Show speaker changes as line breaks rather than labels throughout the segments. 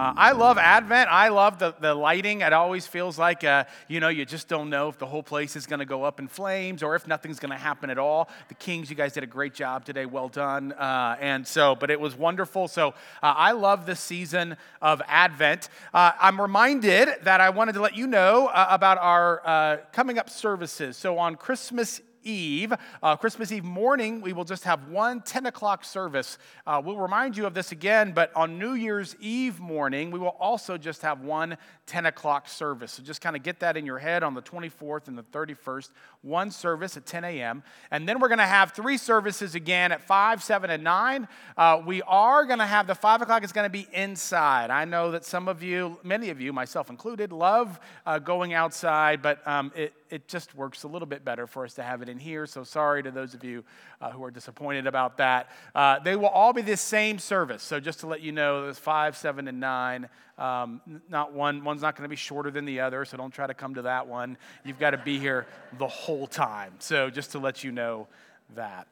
Uh, I love Advent. I love the, the lighting. It always feels like, uh, you know, you just don't know if the whole place is going to go up in flames or if nothing's going to happen at all. The Kings, you guys did a great job today. Well done. Uh, and so, but it was wonderful. So uh, I love the season of Advent. Uh, I'm reminded that I wanted to let you know uh, about our coming up services. So on Christmas Eve, uh, Christmas Eve morning, we will just have one 10 o'clock service. Uh, we'll remind you of this again, but on New Year's Eve morning, we will also just have one 10 o'clock service. So just kind of get that in your head on the 24th and the 31st, one service at 10 a.m. And then we're going to have three services again at 5, 7, and 9. Uh, we are going to have the 5 o'clock is going to be inside. I know that some of you, many of you, myself included, love uh, going outside, but um, it, it just works a little bit better for us to have it in here. So sorry to those of you uh, who are disappointed about that. Uh, they will all be the same service. So just to let you know, there's five, seven, and nine. Um, not one. One's not going to be shorter than the other. So don't try to come to that one. You've got to be here the whole time. So just to let you know that.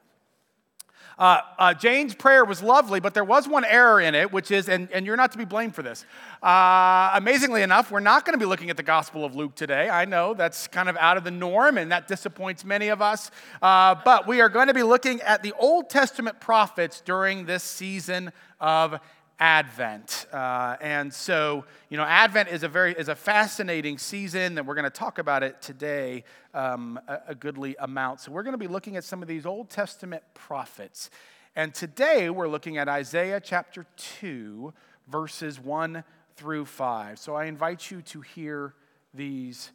Uh, uh, Jane's prayer was lovely, but there was one error in it, which is, and, and you're not to be blamed for this. Uh, amazingly enough, we're not going to be looking at the Gospel of Luke today. I know that's kind of out of the norm, and that disappoints many of us. Uh, but we are going to be looking at the Old Testament prophets during this season of Advent. Uh, and so, you know, Advent is a very is a fascinating season, and we're going to talk about it today um, a, a goodly amount. So we're going to be looking at some of these Old Testament prophets. And today we're looking at Isaiah chapter 2, verses 1 through 5. So I invite you to hear these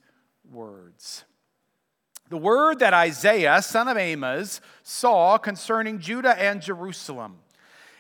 words. The word that Isaiah, son of Amos, saw concerning Judah and Jerusalem.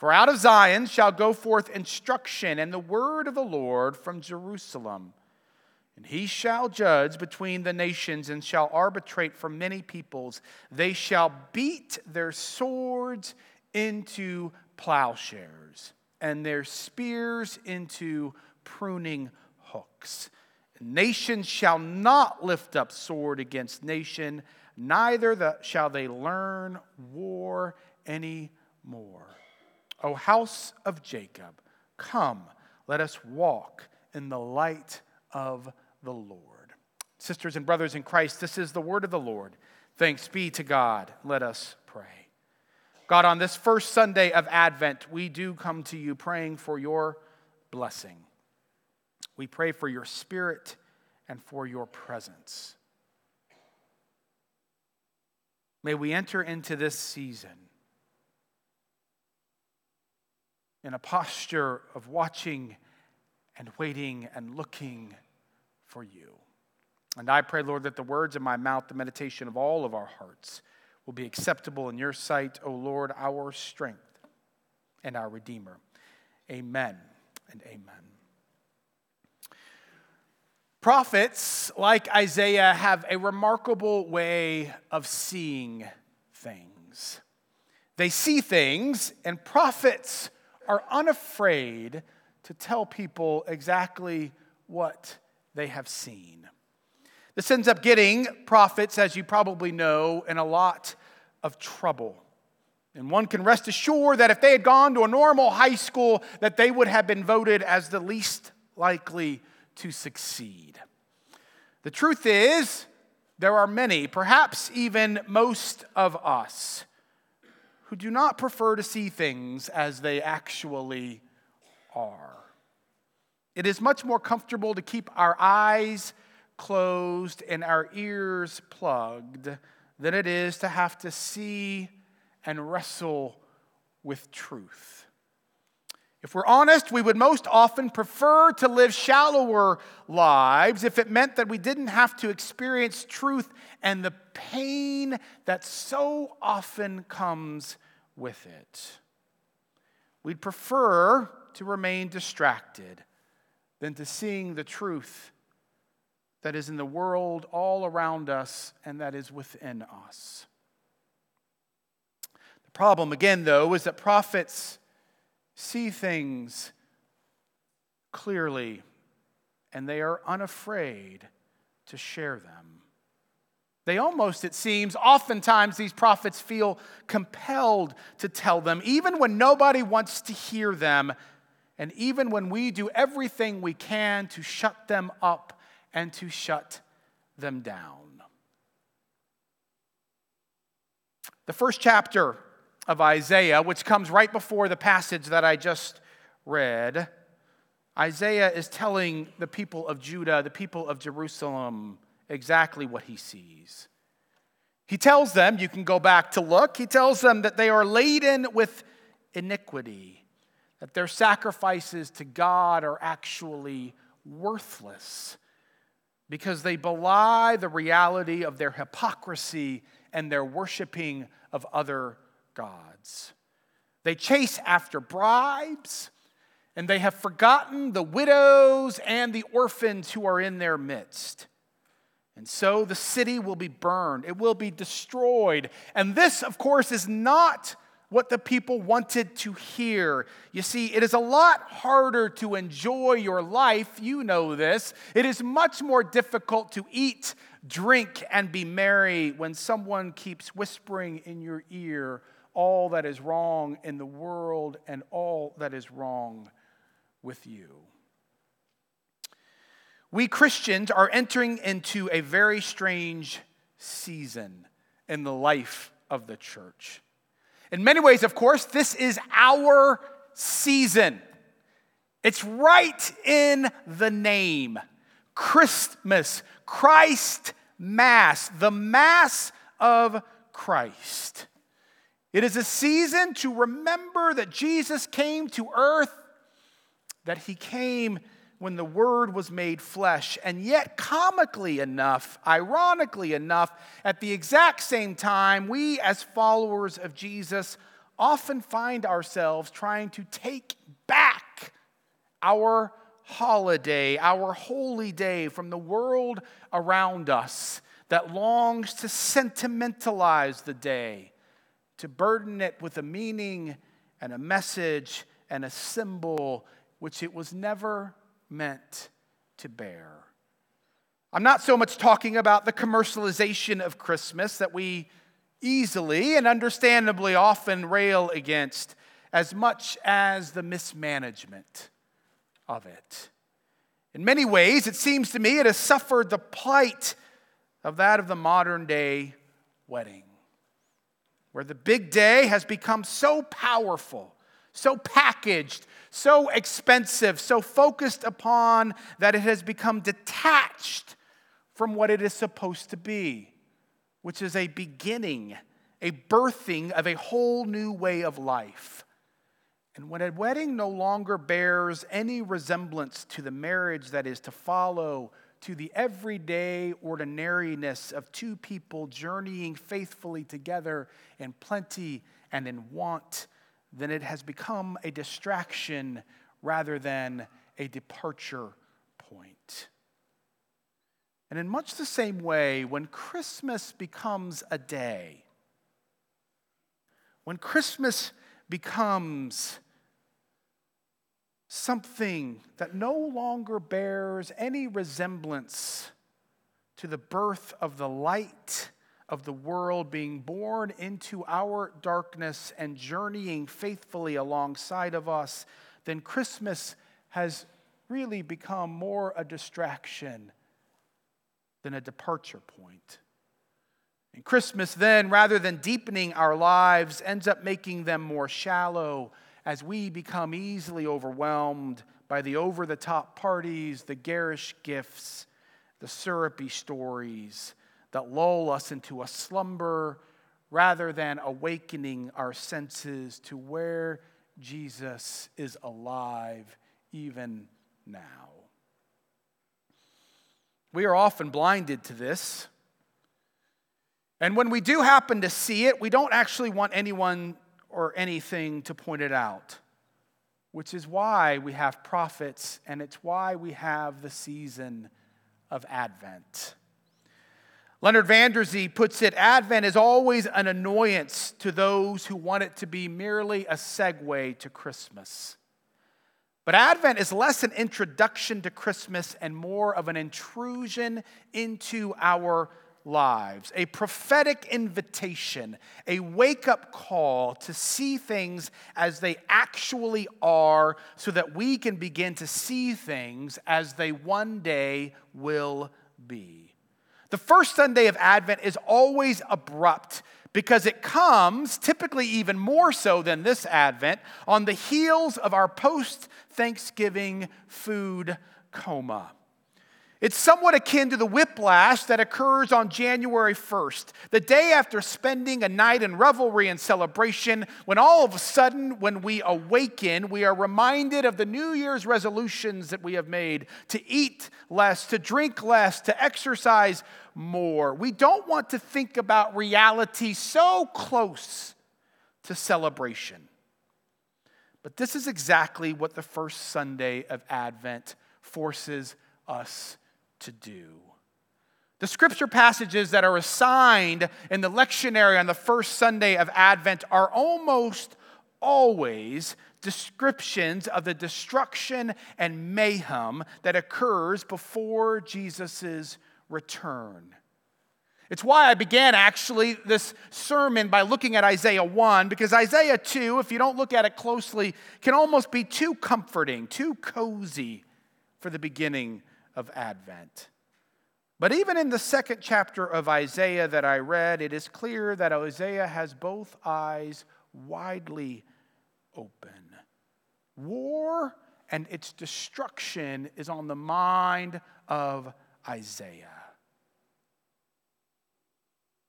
For out of Zion shall go forth instruction and the word of the Lord from Jerusalem. And he shall judge between the nations and shall arbitrate for many peoples. They shall beat their swords into plowshares and their spears into pruning hooks. Nation shall not lift up sword against nation, neither the, shall they learn war any more. O house of Jacob, come, let us walk in the light of the Lord. Sisters and brothers in Christ, this is the word of the Lord. Thanks be to God. Let us pray. God, on this first Sunday of Advent, we do come to you praying for your blessing. We pray for your spirit and for your presence. May we enter into this season in a posture of watching and waiting and looking for you. And I pray, Lord, that the words of my mouth, the meditation of all of our hearts, will be acceptable in your sight, O Lord, our strength and our Redeemer. Amen and amen. Prophets, like Isaiah, have a remarkable way of seeing things. They see things, and prophets are unafraid to tell people exactly what they have seen. This ends up getting prophets, as you probably know, in a lot of trouble. And one can rest assured that if they had gone to a normal high school, that they would have been voted as the least likely to succeed. The truth is, there are many, perhaps even most of us, who do not prefer to see things as they actually are. It is much more comfortable to keep our eyes closed and our ears plugged than it is to have to see and wrestle with truth. If we're honest, we would most often prefer to live shallower lives if it meant that we didn't have to experience truth and the pain that so often comes with it. We'd prefer to remain distracted than to seeing the truth that is in the world all around us and that is within us. The problem, again, though, is that prophets see things clearly and they are unafraid to share them. They almost, it seems, oftentimes these prophets feel compelled to tell them, even when nobody wants to hear them, and even when we do everything we can to shut them up and to shut them down. The first chapter of Isaiah, which comes right before the passage that I just read, Isaiah is telling the people of Judah, the people of Jerusalem, exactly what he sees. He tells them, you can go back to look, he tells them that they are laden with iniquity, that their sacrifices to God are actually worthless because they belie the reality of their hypocrisy and their worshiping of other gods. They chase after bribes, and they have forgotten the widows and the orphans who are in their midst. And so the city will be burned, it will be destroyed. And this, of course, is not what the people wanted to hear. You see, it is a lot harder to enjoy your life. You know this. It is much more difficult to eat, drink, and be merry when someone keeps whispering in your ear all that is wrong in the world and all that is wrong with you. We Christians are entering into a very strange season in the life of the church. In many ways, of course, this is our season. It's right in the name Christmas, Christ Mass, the Mass of Christ. It is a season to remember that Jesus came to earth, that he came when the Word was made flesh. And yet, comically enough, ironically enough, at the exact same time, we as followers of Jesus often find ourselves trying to take back our holiday, our holy day from the world around us that longs to sentimentalize the day, to burden it with a meaning and a message and a symbol which it was never meant to bear. I'm not so much talking about the commercialization of Christmas that we easily and understandably often rail against, as much as the mismanagement of it. In many ways, it seems to me it has suffered the plight of that of the modern day wedding, where the big day has become so powerful, so packaged, so expensive, so focused upon that it has become detached from what it is supposed to be, which is a beginning, a birthing of a whole new way of life. And when a wedding no longer bears any resemblance to the marriage that is to follow, to the everyday ordinariness of two people journeying faithfully together in plenty and in want, then it has become a distraction rather than a departure point. And in much the same way, when Christmas becomes a day, when Christmas becomes something that no longer bears any resemblance to the birth of the light of the world being born into our darkness and journeying faithfully alongside of us, then Christmas has really become more a distraction than a departure point. And Christmas, then, rather than deepening our lives, ends up making them more shallow as we become easily overwhelmed by the over the top parties, the garish gifts, the syrupy stories that lull us into a slumber rather than awakening our senses to where Jesus is alive even now. We are often blinded to this. And when we do happen to see it, we don't actually want anyone or anything to point it out, which is why we have prophets and it's why we have the season of Advent. Leonard Vanderzee puts it Advent is always an annoyance to those who want it to be merely a segue to Christmas. But Advent is less an introduction to Christmas and more of an intrusion into our lives, a prophetic invitation, a wake up call to see things as they actually are so that we can begin to see things as they one day will be. The first Sunday of Advent is always abrupt because it comes, typically even more so than this Advent, on the heels of our post Thanksgiving food coma. It's somewhat akin to the whiplash that occurs on January 1st, the day after spending a night in revelry and celebration, when all of a sudden, when we awaken, we are reminded of the New Year's resolutions that we have made to eat less, to drink less, to exercise more. We don't want to think about reality so close to celebration. But this is exactly what the first Sunday of Advent forces us to do. The scripture passages that are assigned in the lectionary on the first Sunday of Advent are almost always descriptions of the destruction and mayhem that occurs before Jesus' return. It's why I began actually this sermon by looking at Isaiah 1, because Isaiah 2, if you don't look at it closely, can almost be too comforting, too cozy for the beginning of Advent. But even in the second chapter of Isaiah that I read, it is clear that Isaiah has both eyes widely open. War and its destruction is on the mind of Isaiah.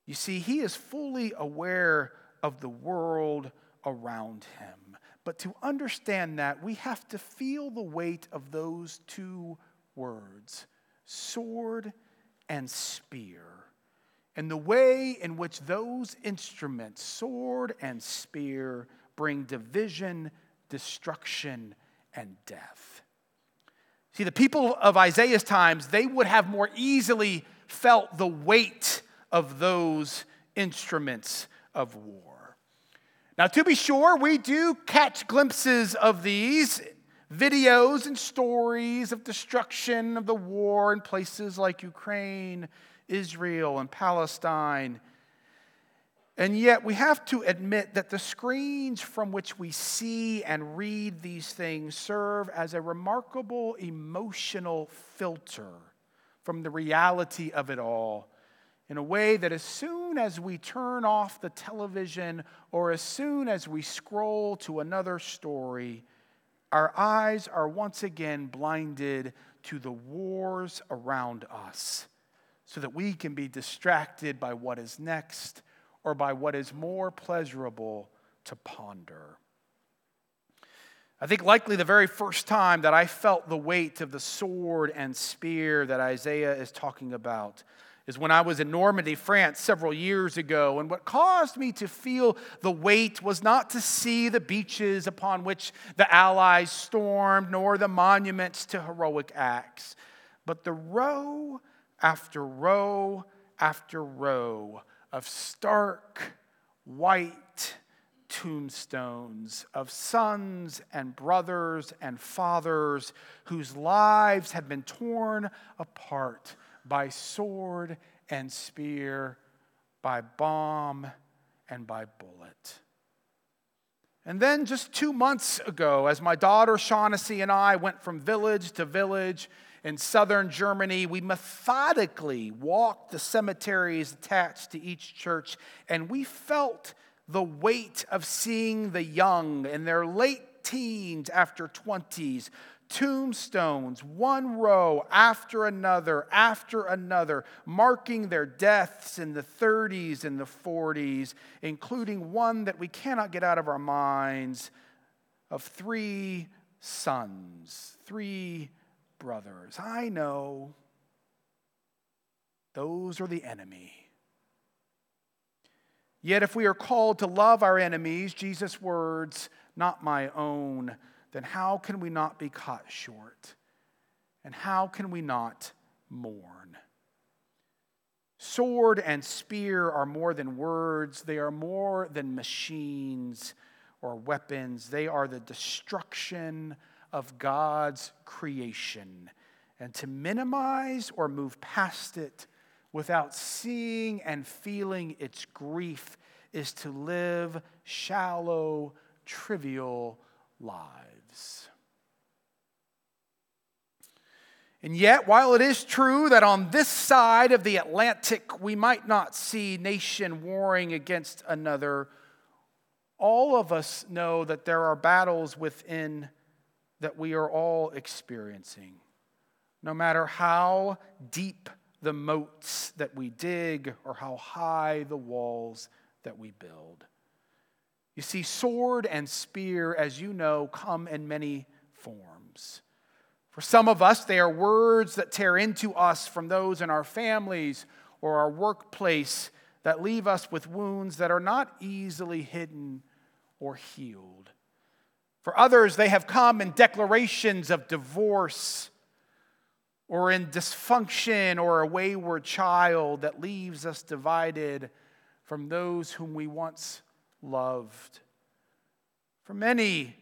You see, he is fully aware of the world around him. But to understand that, we have to feel the weight of those two words sword and spear. And the way in which those instruments, sword and spear, bring division, destruction, and death. See, the people of Isaiah's times, they would have more easily felt the weight of those instruments of war. Now, to be sure, we do catch glimpses of these videos and stories of destruction of the war in places like Ukraine, Israel, and Palestine. And yet, we have to admit that the screens from which we see and read these things serve as a remarkable emotional filter from the reality of it all in a way that as soon as we turn off the television or as soon as we scroll to another story, our eyes are once again blinded to the wars around us so that we can be distracted by what is next or by what is more pleasurable to ponder. I think likely the very first time that I felt the weight of the sword and spear that Isaiah is talking about is when I was in Normandy, France, several years ago. And what caused me to feel the weight was not to see the beaches upon which the Allies stormed, nor the monuments to heroic acts, but the row after row after row of stark, white tombstones of sons and brothers and fathers whose lives had been torn apart by sword and spear, by bomb and by bullet. And then just two months ago, as my daughter Shaughnessy and I went from village to village in southern Germany, we methodically walked the cemeteries attached to each church, and we felt the weight of seeing the young in their late teens after 20s tombstones, one row after another, after another, marking their deaths in the 30s and the 40s, including one that we cannot get out of our minds of three sons, three brothers. I know those are the enemy. Yet, if we are called to love our enemies, Jesus' words, not my own, then how can we not be caught short? And how can we not mourn. Sword and spear are more than words, they are more than machines or weapons. They are the destruction of God's creation. And to minimize or move past it without seeing and feeling its grief is to live shallow, trivial lives. And yet, while it is true that on this side of the Atlantic we might not see nation warring against another, all of us know that there are battles within that we are all experiencing. No matter how deep the moats that we dig or how high the walls that we build. You see, sword and spear, as you know, come in many forms. For some of us, they are words that tear into us from those in our families or our workplace that leave us with wounds that are not easily hidden or healed. For others, they have come in declarations of divorce or in dysfunction or a wayward child that leaves us divided from those whom we once loved. For many,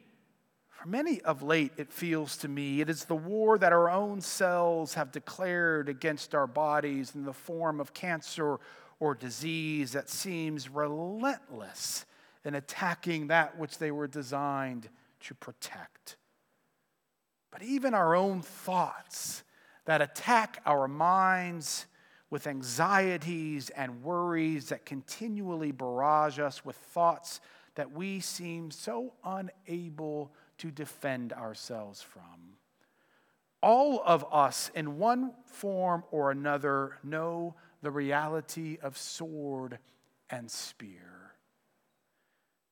for many of late, it feels to me, it is the war that our own cells have declared against our bodies in the form of cancer or disease that seems relentless in attacking that which they were designed to protect. But even our own thoughts that attack our minds with anxieties and worries that continually barrage us with thoughts that we seem so unable to defend ourselves from. All of us, in one form or another, know the reality of sword and spear.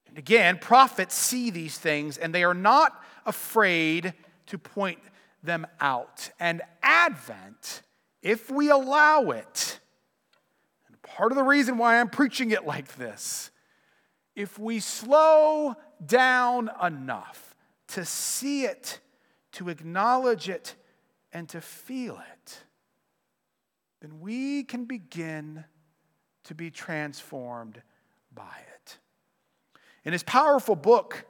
And again, prophets see these things and they are not afraid to point them out. And Advent, if we allow it, and part of the reason why I'm preaching it like this, if we slow down enough to see it, to acknowledge it, and to feel it, then we can begin to be transformed by it. In his powerful book,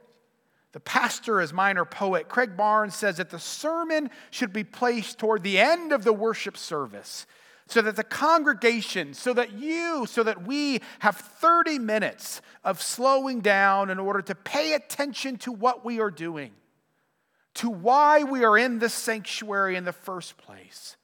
The Pastor as Minor Poet, Craig Barnes says that the sermon should be placed toward the end of the worship service so that the congregation, so that you, so that we have 30 minutes of slowing down in order to pay attention to what we are doing, to why we are in this sanctuary in the first place.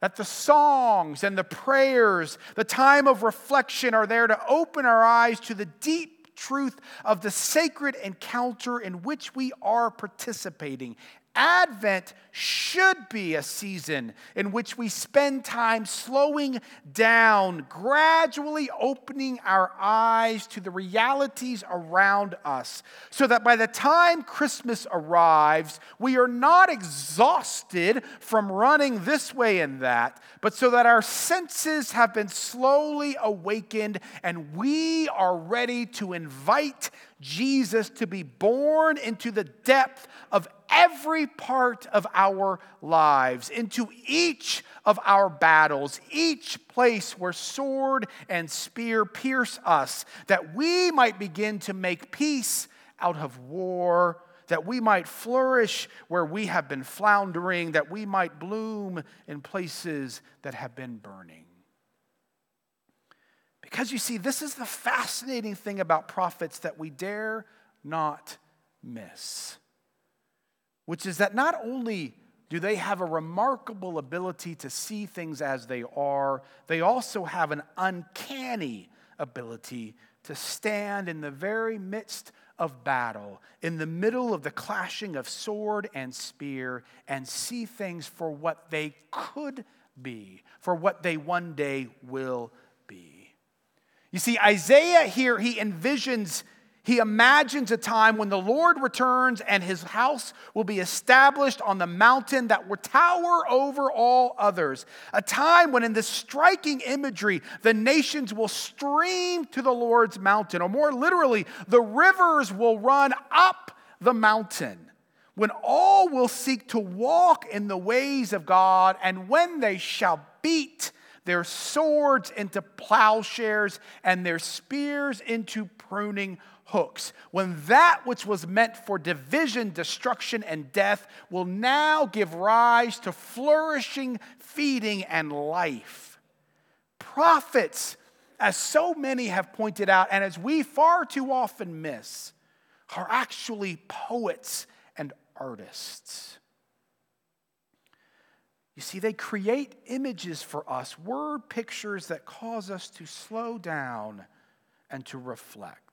That the songs and the prayers, the time of reflection are there to open our eyes to the deep truth of the sacred encounter in which we are participating Advent should be a season in which we spend time slowing down, gradually opening our eyes to the realities around us, so that by the time Christmas arrives, we are not exhausted from running this way and that, but so that our senses have been slowly awakened and we are ready to invite Jesus to be born into the depth of every part of our lives, into each of our battles, each place where sword and spear pierce us, that we might begin to make peace out of war, that we might flourish where we have been floundering, that we might bloom in places that have been burning. Because you see, this is the fascinating thing about prophets that we dare not miss which is that not only do they have a remarkable ability to see things as they are, they also have an uncanny ability to stand in the very midst of battle, in the middle of the clashing of sword and spear, and see things for what they could be, for what they one day will be. You see, Isaiah here, he envisions he imagines a time when the Lord returns and his house will be established on the mountain that will tower over all others. A time when, in this striking imagery, the nations will stream to the Lord's mountain, or more literally, the rivers will run up the mountain when all will seek to walk in the ways of God, and when they shall beat their swords into plowshares and their spears into pruning. Hooks, when that which was meant for division, destruction, and death will now give rise to flourishing, feeding, and life. Prophets, as so many have pointed out, and as we far too often miss, are actually poets and artists. You see, they create images for us, word pictures that cause us to slow down and to reflect.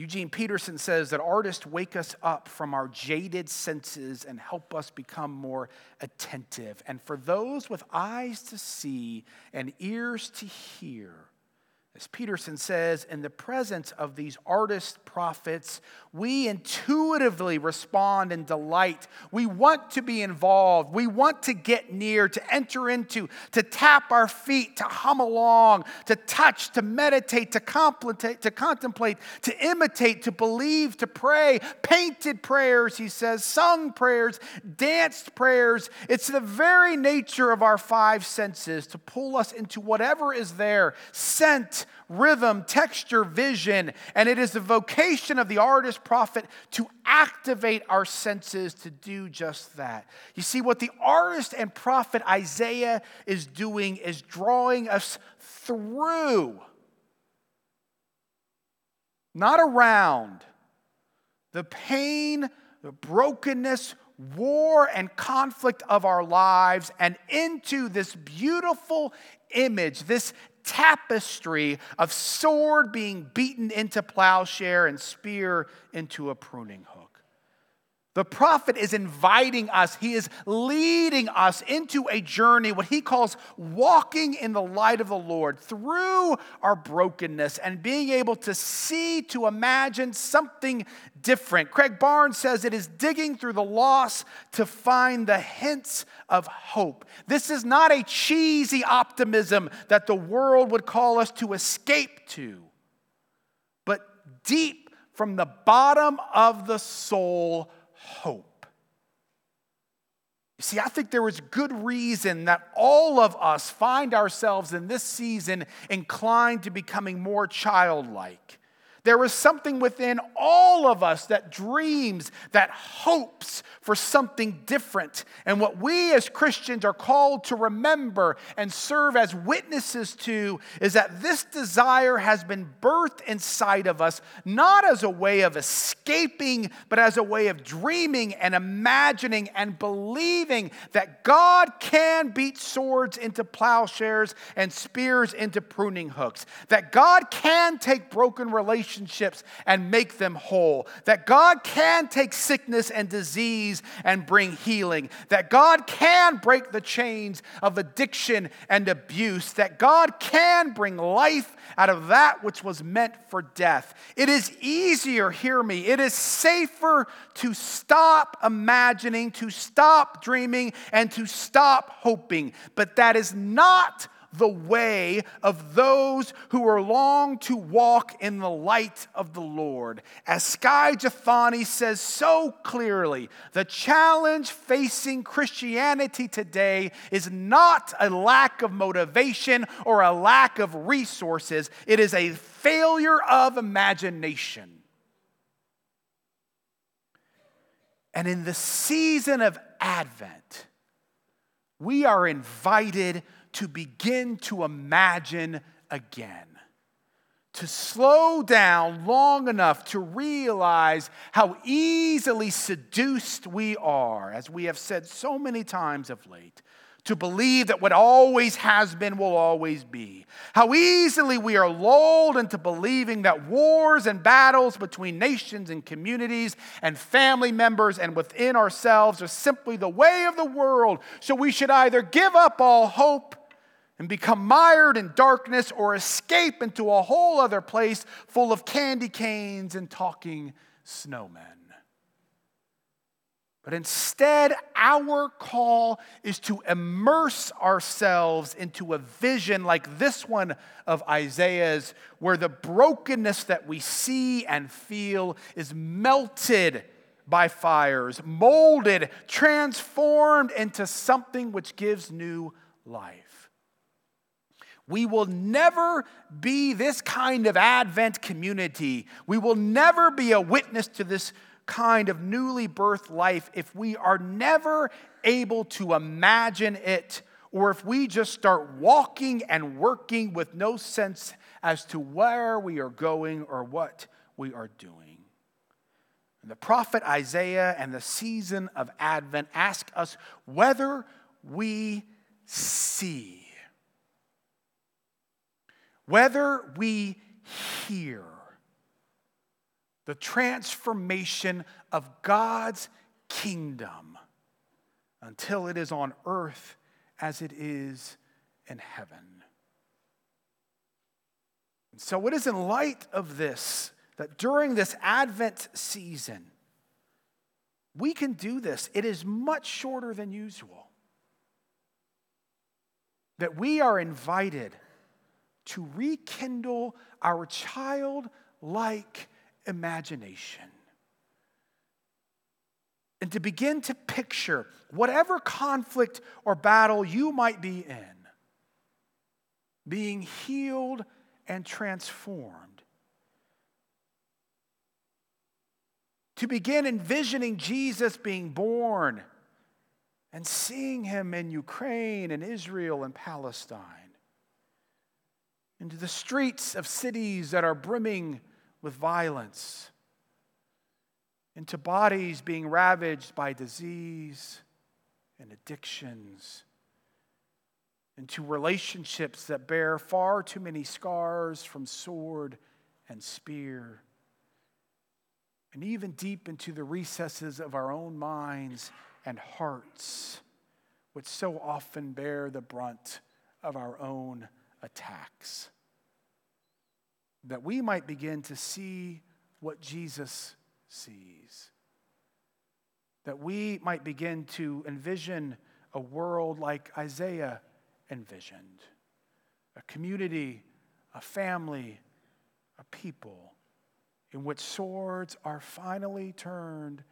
Eugene Peterson says that artists wake us up from our jaded senses and help us become more attentive. And for those with eyes to see and ears to hear, as Peterson says, in the presence of these artist prophets, we intuitively respond in delight. We want to be involved. We want to get near, to enter into, to tap our feet, to hum along, to touch, to meditate, to to contemplate, to imitate, to believe, to pray. Painted prayers, he says, sung prayers, danced prayers. It's the very nature of our five senses to pull us into whatever is there scent, rhythm, texture, vision, and it is the vocation of the artist prophet to activate our senses to do just that. You see, what the artist and prophet Isaiah is doing is drawing us through, not around, the pain, the brokenness, war and conflict of our lives and into this beautiful image, this tapestry of sword being beaten into plowshare and spear into a pruning hook. The prophet is inviting us, he is leading us into a journey, what he calls walking in the light of the Lord through our brokenness and being able to see, to imagine something different. Craig Barnes says it is digging through the loss to find the hints of hope. This is not a cheesy optimism that the world would call us to escape to, but deep from the bottom of the soul hope. You see, I think there is good reason that all of us find ourselves in this season inclined to becoming more childlike. There is something within all of us that dreams, that hopes for something different. And what we as Christians are called to remember and serve as witnesses to is that this desire has been birthed inside of us, not as a way of escaping, but as a way of dreaming and imagining and believing that God can beat swords into plowshares and spears into pruning hooks, that God can take broken relationships relationships and make them whole. That God can take sickness and disease and bring healing. That God can break the chains of addiction and abuse. That God can bring life out of that which was meant for death. It is easier, hear me, it is safer to stop imagining, to stop dreaming, and to stop hoping. But that is not the way of those who are long to walk in the light of the Lord. As Skye Jethani says so clearly, the challenge facing Christianity today is not a lack of motivation or a lack of resources, it is a failure of imagination. And in the season of Advent, we are invited to begin to imagine again. To slow down long enough to realize how easily seduced we are, as we have said so many times of late, to believe that what always has been will always be. How easily we are lulled into believing that wars and battles between nations and communities and family members and within ourselves are simply the way of the world. So we should either give up all hope and become mired in darkness or escape into a whole other place full of candy canes and talking snowmen. But instead, our call is to immerse ourselves into a vision like this one of Isaiah's, where the brokenness that we see and feel is melted by fires, molded, transformed into something which gives new life. We will never be this kind of Advent community. We will never be a witness to this kind of newly birthed life if we are never able to imagine it or if we just start walking and working with no sense as to where we are going or what we are doing. And the prophet Isaiah and the season of Advent ask us whether we see, whether we hear the transformation of God's kingdom until it is on earth as it is in heaven. And so, it is in light of this that during this Advent season, we can do this. It is much shorter than usual. That we are invited to rekindle our childlike imagination and to begin to picture whatever conflict or battle you might be in being healed and transformed. To begin envisioning Jesus being born and seeing him in Ukraine and Israel and Palestine, into the streets of cities that are brimming with violence into bodies being ravaged by disease and addictions, into relationships that bear far too many scars from sword and spear, and even deep into the recesses of our own minds and hearts, which so often bear the brunt of our own attacks. That we might begin to see what Jesus sees. That we might begin to envision a world like Isaiah envisioned a community, a family, a people in which swords are finally turned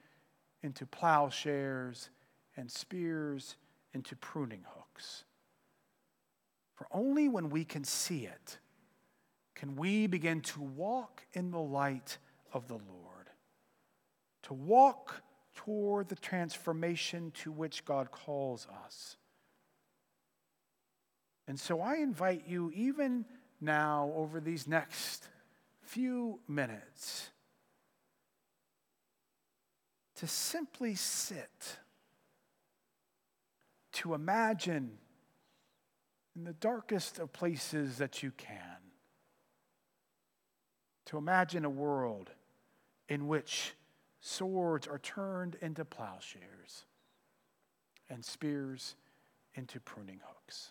into plowshares and spears into pruning hooks. For only when we can see it can we begin to walk in the light of the Lord to walk toward the transformation to which God calls us. And so I invite you, even now, over these next few minutes, to simply sit, to imagine in the darkest of places that you can, to imagine a world in which Swords are turned into plowshares and spears into pruning hooks.